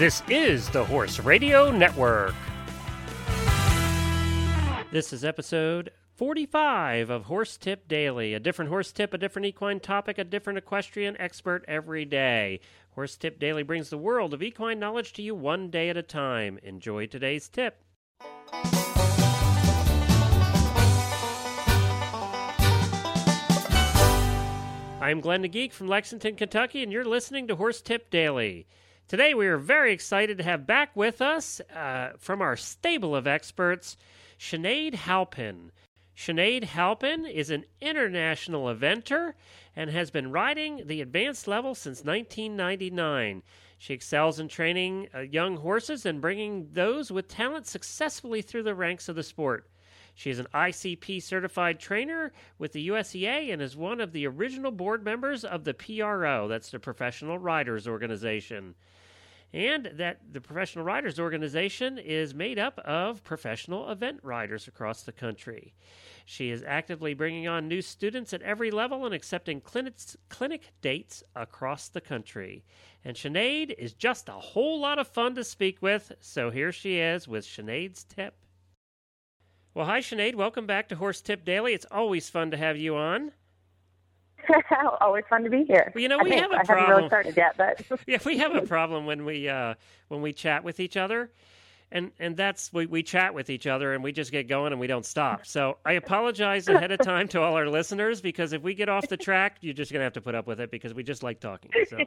This is the Horse Radio Network. This is episode 45 of Horse Tip Daily. A different horse tip, a different equine topic, a different equestrian expert every day. Horse Tip Daily brings the world of equine knowledge to you one day at a time. Enjoy today's tip. I'm Glenn the Geek from Lexington, Kentucky, and you're listening to Horse Tip Daily. Today, we are very excited to have back with us uh, from our stable of experts, Sinead Halpin. Sinead Halpin is an international eventer and has been riding the advanced level since 1999. She excels in training uh, young horses and bringing those with talent successfully through the ranks of the sport. She is an ICP certified trainer with the USEA and is one of the original board members of the PRO, that's the Professional Riders Organization and that the Professional Riders Organization is made up of professional event riders across the country. She is actively bringing on new students at every level and accepting clinics, clinic dates across the country. And Sinead is just a whole lot of fun to speak with, so here she is with Sinead's tip. Well, hi, Sinead. Welcome back to Horse Tip Daily. It's always fun to have you on. Always fun to be here. Well, you know, we have a I problem. I haven't really started yet, but yeah, we have a problem when we uh, when we chat with each other, and and that's we we chat with each other and we just get going and we don't stop. So I apologize ahead of time to all our listeners because if we get off the track, you're just gonna have to put up with it because we just like talking. So.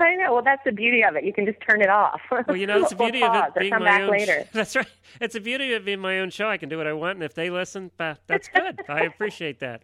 I know. Well, that's the beauty of it. You can just turn it off. Well, you know, it's the beauty of it being come my back own. later. That's right. It's the beauty of being my own show. I can do what I want, and if they listen, bah, that's good. I appreciate that.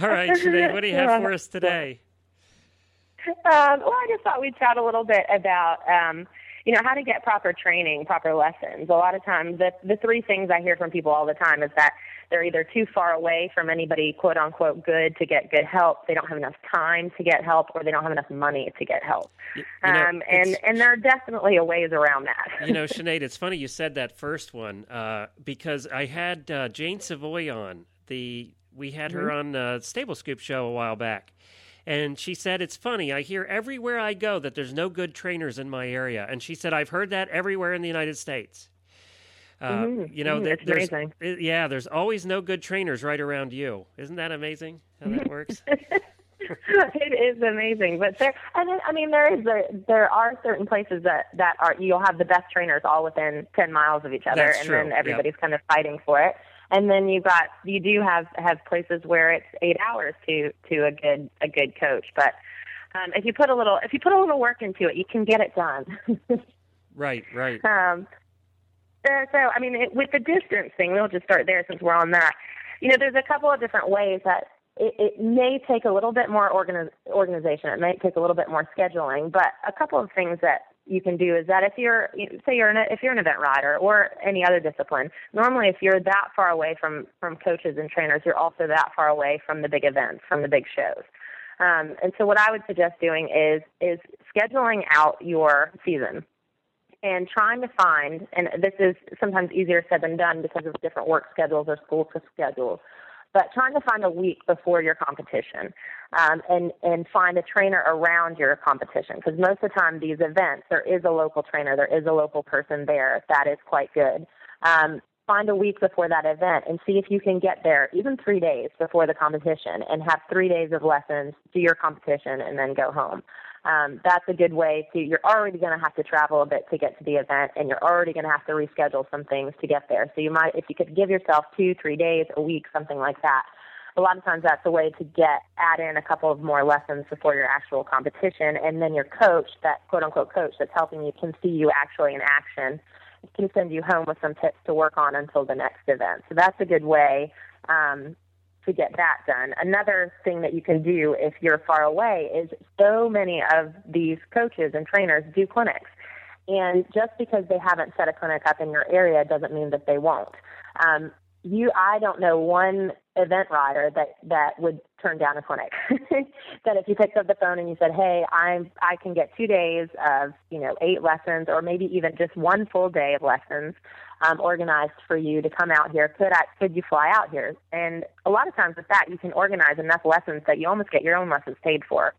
All right, Sinead, what do you have for us today? Um, well, I just thought we'd chat a little bit about, um, you know, how to get proper training, proper lessons. A lot of times, the the three things I hear from people all the time is that they're either too far away from anybody quote unquote good to get good help, they don't have enough time to get help, or they don't have enough money to get help. You, you know, um, and and there are definitely a ways around that. you know, Sinead, it's funny you said that first one uh, because I had uh, Jane Savoie on the. We had her on the Stable Scoop show a while back, and she said it's funny. I hear everywhere I go that there's no good trainers in my area, and she said I've heard that everywhere in the United States. Uh, Mhm, You know, it's there's amazing. uh, yeah, there's always no good trainers right around you. Isn't that amazing how that works? it is amazing, but there, and then, I mean, there is there, there are certain places that that are you'll have the best trainers all within ten miles of each other, That's and true, then yep. everybody's kind of fighting for it. And then you got you do have have places where it's eight hours to to a good a good coach, but um, if you put a little if you put a little work into it, you can get it done. right, right. Um, uh, so, I mean, it, with the distance thing, we'll just start there since we're on that. You know, there's a couple of different ways that it, it may take a little bit more organiz- organization. It may take a little bit more scheduling, but a couple of things that you can do is that if you're, say you're an, if you're an event rider or any other discipline, normally if you're that far away from from coaches and trainers, you're also that far away from the big events, from the big shows. Um, and so, what I would suggest doing is is scheduling out your season and trying to find, and this is sometimes easier said than done because of different work schedules or school schedules, but trying to find a week before your competition um, and and find a trainer around your competition because most of the time these events there is a local trainer, there is a local person there that is quite good. Um, find a week before that event and see if you can get there even three days before the competition and have three days of lessons, do your competition, and then go home um, that's a good way to you're already going to have to travel a bit to get to the event and you're already going to have to reschedule some things to get there. So you might if you could give yourself two three days a week something like that a lot of times that's a way to get add in a couple of more lessons before your actual competition and then your coach that quote unquote coach that's helping you can see you actually in action can send you home with some tips to work on until the next event. So that's a good way um, to get that done. Another thing that you can do if you're far away is so many of these coaches and trainers do clinics. And just because they haven't set a clinic up in your area doesn't mean that they won't. Um, you, I don't know one event rider that that would turn down a clinic. that if you picked up the phone and you said, "Hey, I'm I can get two days of you know eight lessons, or maybe even just one full day of lessons um, organized for you to come out here. Could I could you fly out here?" And a lot of times with that, you can organize enough lessons that you almost get your own lessons paid for.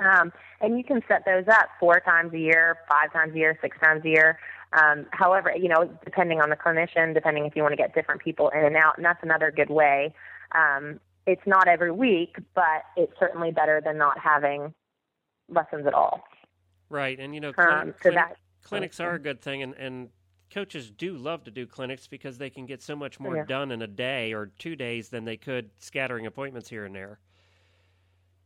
Um, and you can set those up four times a year, five times a year, six times a year. Um, however, you know, depending on the clinician, depending if you want to get different people in and out, and that's another good way. Um, it's not every week, but it's certainly better than not having lessons at all. Right, and you know, um, so that, clinics are a good thing, and, and coaches do love to do clinics because they can get so much more yeah. done in a day or two days than they could scattering appointments here and there.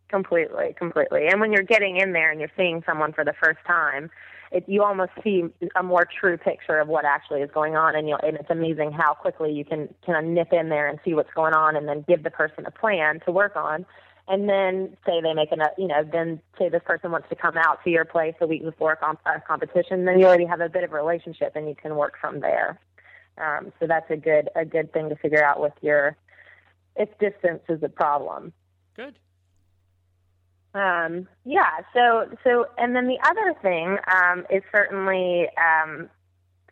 Completely, completely. And when you're getting in there and you're seeing someone for the first time, it, you almost see a more true picture of what actually is going on, and you and it's amazing how quickly you can kind of nip in there and see what's going on, and then give the person a plan to work on, and then say they make a you know then say this person wants to come out to your place a week before a, comp- a competition, then you already have a bit of a relationship, and you can work from there. Um, so that's a good a good thing to figure out with your if distance is a problem. Good. Um, yeah. So so and then the other thing um, is certainly um,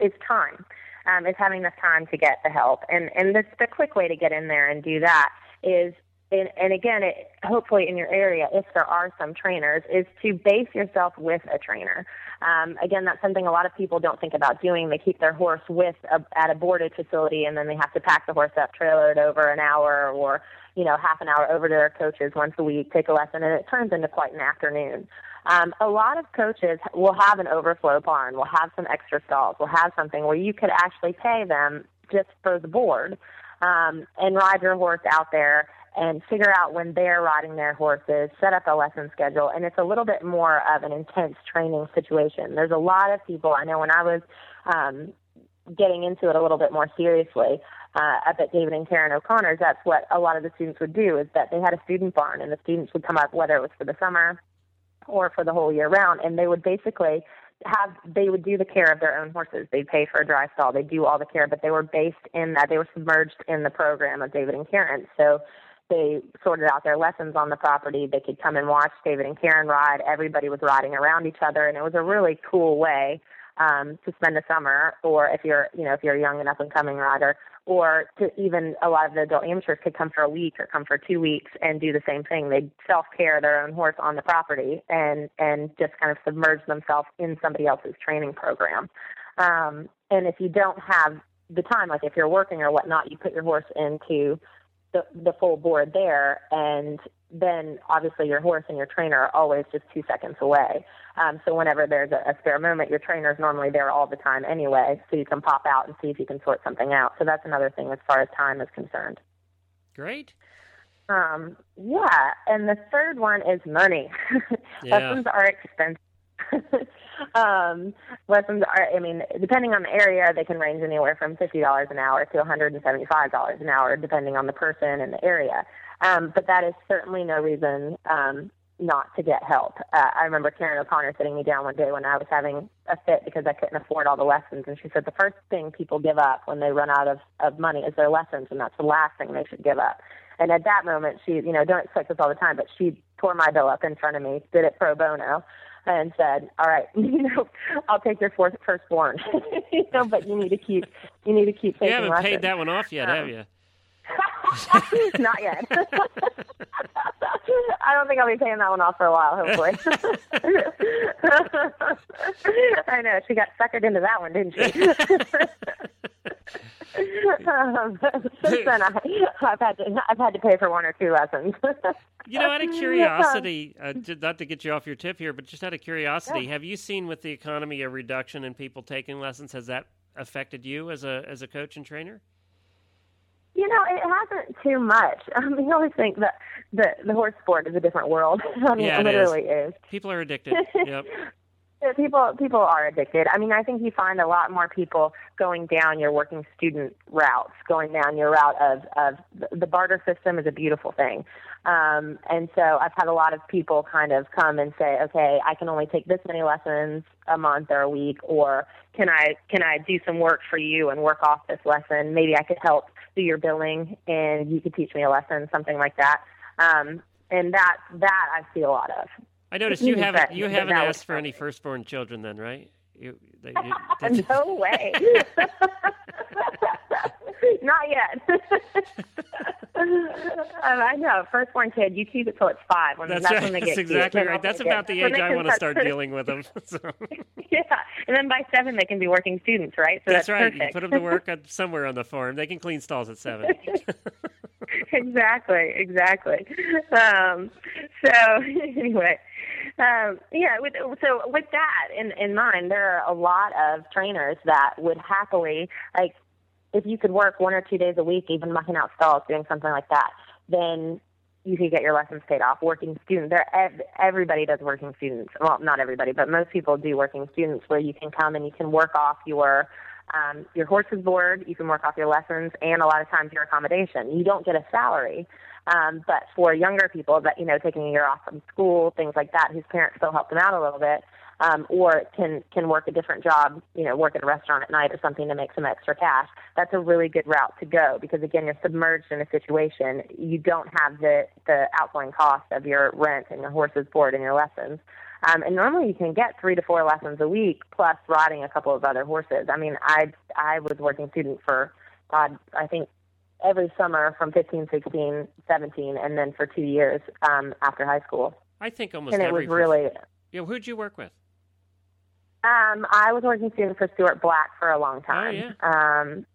is time. Um, is having the time to get the help, and and the the quick way to get in there and do that is and, and again, it, hopefully in your area, if there are some trainers, is to base yourself with a trainer. Um, again, that's something a lot of people don't think about doing. They keep their horse with a, at a boarded facility, and then they have to pack the horse up, trailer it over an hour, or you know, half an hour over to their coaches once a week, take a lesson, and it turns into quite an afternoon. Um, a lot of coaches will have an overflow barn, will have some extra stalls, will have something where you could actually pay them just for the board um, and ride your horse out there and figure out when they're riding their horses, set up a lesson schedule, and it's a little bit more of an intense training situation. There's a lot of people, I know when I was um, getting into it a little bit more seriously, uh, up at David and Karen O'Connor's, that's what a lot of the students would do is that they had a student barn and the students would come up, whether it was for the summer or for the whole year round, and they would basically have they would do the care of their own horses. They'd pay for a dry stall. They'd do all the care, but they were based in that they were submerged in the program of David and Karen. So they sorted out their lessons on the property. They could come and watch David and Karen ride. Everybody was riding around each other, and it was a really cool way um, to spend the summer. Or if you're, you know, if you're a young and up and coming rider, or to even a lot of the adult amateurs could come for a week or come for two weeks and do the same thing. They'd self care their own horse on the property and and just kind of submerge themselves in somebody else's training program. Um, and if you don't have the time, like if you're working or whatnot, you put your horse into the the full board there, and then obviously your horse and your trainer are always just two seconds away. Um, so whenever there's a, a spare moment, your trainer is normally there all the time anyway, so you can pop out and see if you can sort something out. So that's another thing as far as time is concerned. Great. Um, yeah, and the third one is money. Yeah. Lessons are expensive. um, lessons are, I mean, depending on the area, they can range anywhere from fifty dollars an hour to one hundred and seventy-five dollars an hour, depending on the person and the area. Um, but that is certainly no reason um, not to get help. Uh, I remember Karen O'Connor sitting me down one day when I was having a fit because I couldn't afford all the lessons, and she said the first thing people give up when they run out of of money is their lessons, and that's the last thing they should give up. And at that moment, she, you know, don't expect this all the time, but she tore my bill up in front of me, did it pro bono, and said, "All right, you know, I'll take your fourth firstborn, you know, but you need to keep, you need to keep taking You haven't lessons." paid that one off yet, Um, have you? Not yet. I don't think I'll be paying that one off for a while, hopefully. I know she got suckered into that one, didn't she? Um, since then, I, I've had to I've had to pay for one or two lessons. You know, out of curiosity, uh, not to get you off your tip here, but just out of curiosity, have you seen with the economy a reduction in people taking lessons? Has that affected you as a as a coach and trainer? You know, it hasn't too much. I mean, I always think that the the horse sport is a different world. I mean, Yeah, it it is. literally is. People are addicted. yep. Yeah, people people are addicted. I mean, I think you find a lot more people going down your working student routes, going down your route of of the- the barter system is a beautiful thing. Um, and so I've had a lot of people kind of come and say, okay, I can only take this many lessons a month or a week, or can I can I do some work for you and work off this lesson? Maybe I could help do your billing, and you could teach me a lesson, something like that. Um, and that that I see a lot of. I noticed you haven't but- you haven't asked for any firstborn children, then, right? You, they, you, that's- no way. Not yet. I know. Firstborn kid, you keep it till it's five. When, that's, that's right. when they that's get exactly cute. right. That's about the age I want to start dealing with them. So, yeah, and then by seven they can be working students, right? So that's that's, right. You put them to work at, somewhere on the farm. They can clean stalls at seven. exactly, exactly. Um, so anyway, um, yeah. With, so with that in in mind, there are a lot of trainers that would happily like if you could work one or two days a week, even mucking out stalls, doing something like that, then you could get your lessons paid off. Working student, there ev- everybody does working students. Well, not everybody, but most people do working students, where you can come and you can work off your um, your horse's board, you can work off your lessons, and a lot of times your accommodation. You don't get a salary, um, but for younger people that you know taking a year off from school, things like that, whose parents still help them out a little bit, um, or can can work a different job, you know, work at a restaurant at night or something to make some extra cash. That's a really good route to go because again, you're submerged in a situation. You don't have the the outgoing cost of your rent and your horse's board and your lessons. Um, and normally you can get three to four lessons a week plus riding a couple of other horses. I mean, I I was working student for God, I think every summer from 15, 16, 17, and then for two years um, after high school. I think almost and it every. was really. Yeah, who'd you work with? Um, I was working student for Stuart Black for a long time. yeah. Um,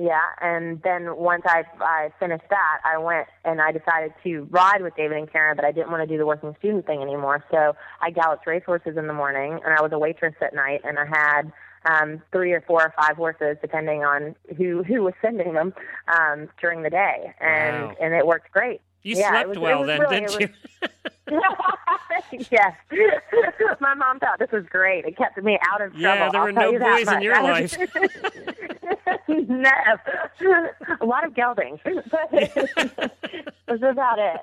yeah, and then once I I finished that, I went and I decided to ride with David and Karen, but I didn't want to do the working student thing anymore. So I galloped racehorses in the morning, and I was a waitress at night, and I had um, three or four or five horses, depending on who who was sending them um, during the day, and Wow. and it worked great. You Yeah, slept was- well then, really- didn't you? yes. My mom thought this was great. It kept me out of trouble. Yeah, there I'll were no you boys in your was- no, a lot of gelding, but that's about it.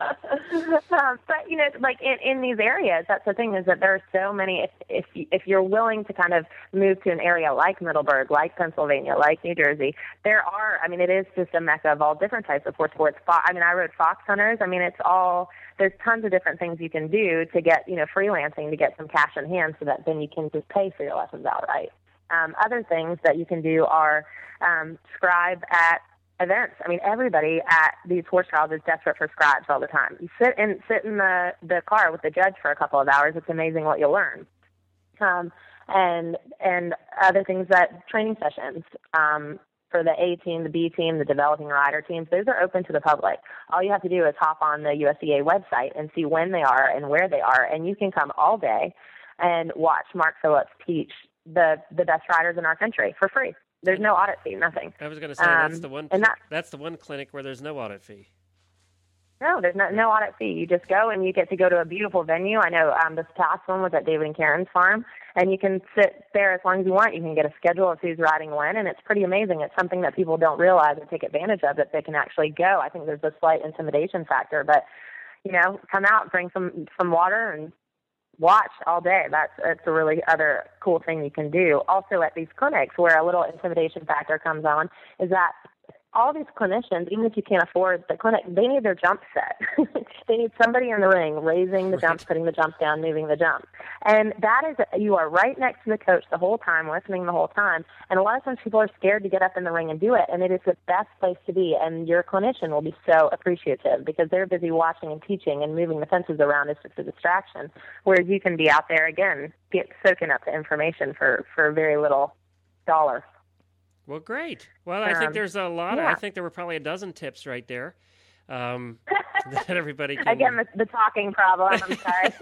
um, but you know, like in, in these areas, that's the thing is that there are so many. If if you- if you're willing to kind of move to an area like Middleburg, like Pennsylvania, like New Jersey, there are. I mean, it is just a mecca of all different types of horse sports. I mean, I rode fox hunters. I mean, it's all there's tons of different things you can do to get you know freelancing to get some cash in hand so that then you can just pay for your lessons outright. Um, other things that you can do are um, scribe at events. I mean, everybody at these horse trials is desperate for scribes all the time. You sit in sit in the the car with the judge for a couple of hours. It's amazing what you'll learn. Um, and and other things that training sessions um, for the A team, the B team, the developing rider teams. Those are open to the public. All you have to do is hop on the USDA website and see when they are and where they are, and you can come all day and watch Mark Phillips teach the the best riders in our country for free. There's no audit fee, nothing. I was going to say that's Um, the one. and that- that's the one clinic where there's no audit fee. No, there's no no audit fee. You just go and you get to go to a beautiful venue. I know um, this past one was at David and Karen's farm, and you can sit there as long as you want. You can get a schedule of who's riding when, and it's pretty amazing. It's something that people don't realize or take advantage of that they can actually go. I think there's a slight intimidation factor, but you know, come out, bring some some water, and watch all day. That's that's a really other cool thing you can do. Also at these clinics, where a little intimidation factor comes on, is that all these clinicians, even if you can't afford the clinic, they need their jump set. they need somebody in the ring raising the jumps, putting the jumps down, moving the jumps. And that is, you are right next to the coach the whole time, listening the whole time. And a lot of times people are scared to get up in the ring and do it. And it is the best place to be. And your clinician will be so appreciative because they're busy watching and teaching and moving the fences around is just a distraction. Whereas you can be out there again, get soaking up the information for, for very little dollar. Well, great. Well, I think Um, there's a lot. yeah. I think there were probably a dozen tips right there um, that everybody can. Again, the, the talking problem. I'm sorry.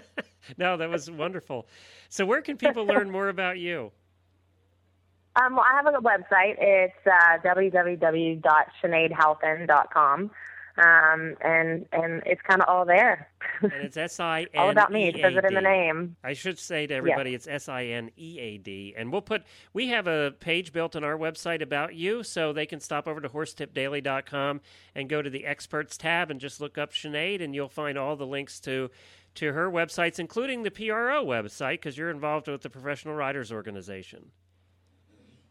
no, that was wonderful. So, where can people learn more about you? Um, well, I have a website. It's uh, www.sineadhalpin.com. Um, and and it's kind of all there. And it's S I N. E all about me. It says it in the name. I should say to everybody, it's S I N E A D, and we'll put. We have a page built on our website about you, so they can stop over to horsetipdaily.com and go to the experts tab and just look up Sinead, and you'll find all the links to to her websites, including the PRO website, because you're involved with the Professional Riders Organization.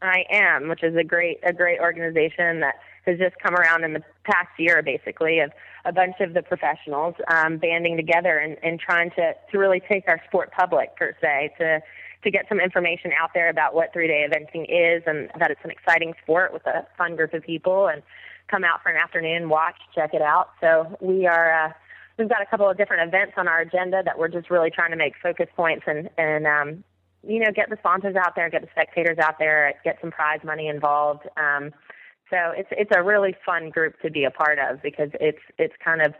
I am, which is a great a great organization that has just come around in the past year, basically, of a bunch of the professionals um, banding together and, and trying to to really take our sport public per se to to get some information out there about what three day eventing is and that it's an exciting sport with a fun group of people and come out for an afternoon watch, check it out. So we are. Uh, we've got a couple of different events on our agenda that we're just really trying to make focus points and and um, you know get the sponsors out there, get the spectators out there, get some prize money involved. Um, so it's it's a really fun group to be a part of because it's it's kind of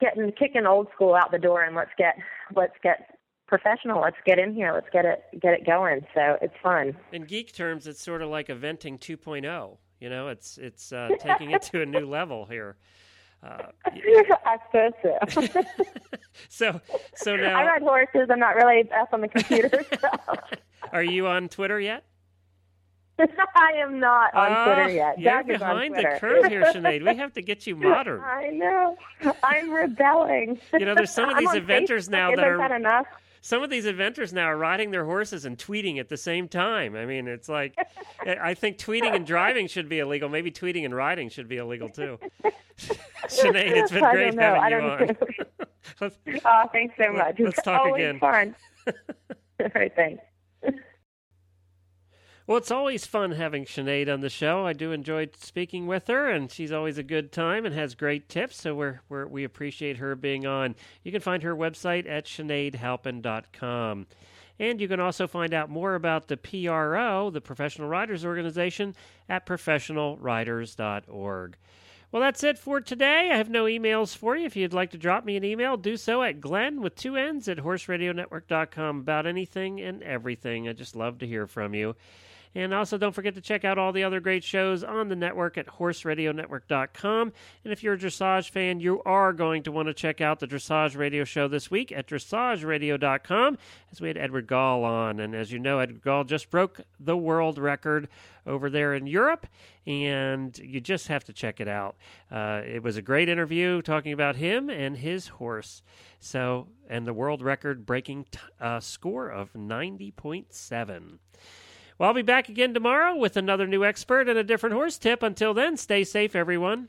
getting kicking old school out the door and let's get let's get professional. Let's get in here. Let's get it get it going. So it's fun. In geek terms, it's sort of like eventing 2.0. You know, it's it's uh, taking it to a new level here. Uh, I suppose so. so, so now I ride horses. I'm not really up on the computer. So. Are you on Twitter yet? I am not on uh, Twitter yet. You're Doug behind the curve here, Sinead. We have to get you modern. I know. I'm rebelling. You know, there's some of these eventers Facebook. now Isn't that are that enough? some of these eventers now are riding their horses and tweeting at the same time. I mean, it's like I think tweeting and driving should be illegal. Maybe tweeting and riding should be illegal too. Sinead, it's been great having you on. oh, thanks so much. let's talk Always again. Fun. All right, thanks. Well, it's always fun having Sinead on the show. I do enjoy speaking with her, and she's always a good time and has great tips. So we're, we're we appreciate her being on. You can find her website at SineadHalpin.com. And you can also find out more about the PRO, the Professional Riders Organization, at professionalriders.org. Well, that's it for today. I have no emails for you. If you'd like to drop me an email, do so at Glenn with two N's at horseradionetwork.com about anything and everything. I just love to hear from you. And also, don't forget to check out all the other great shows on the network at horseradionetwork.com. And if you're a dressage fan, you are going to want to check out the Dressage Radio show this week at dressageradio.com, as we had Edward Gal on. And as you know, Edward Gal just broke the world record over there in Europe, and you just have to check it out. Uh, it was a great interview talking about him and his horse. So, and the world record breaking t- uh, score of 90.7. Well, I'll be back again tomorrow with another new expert and a different horse tip. Until then, stay safe, everyone.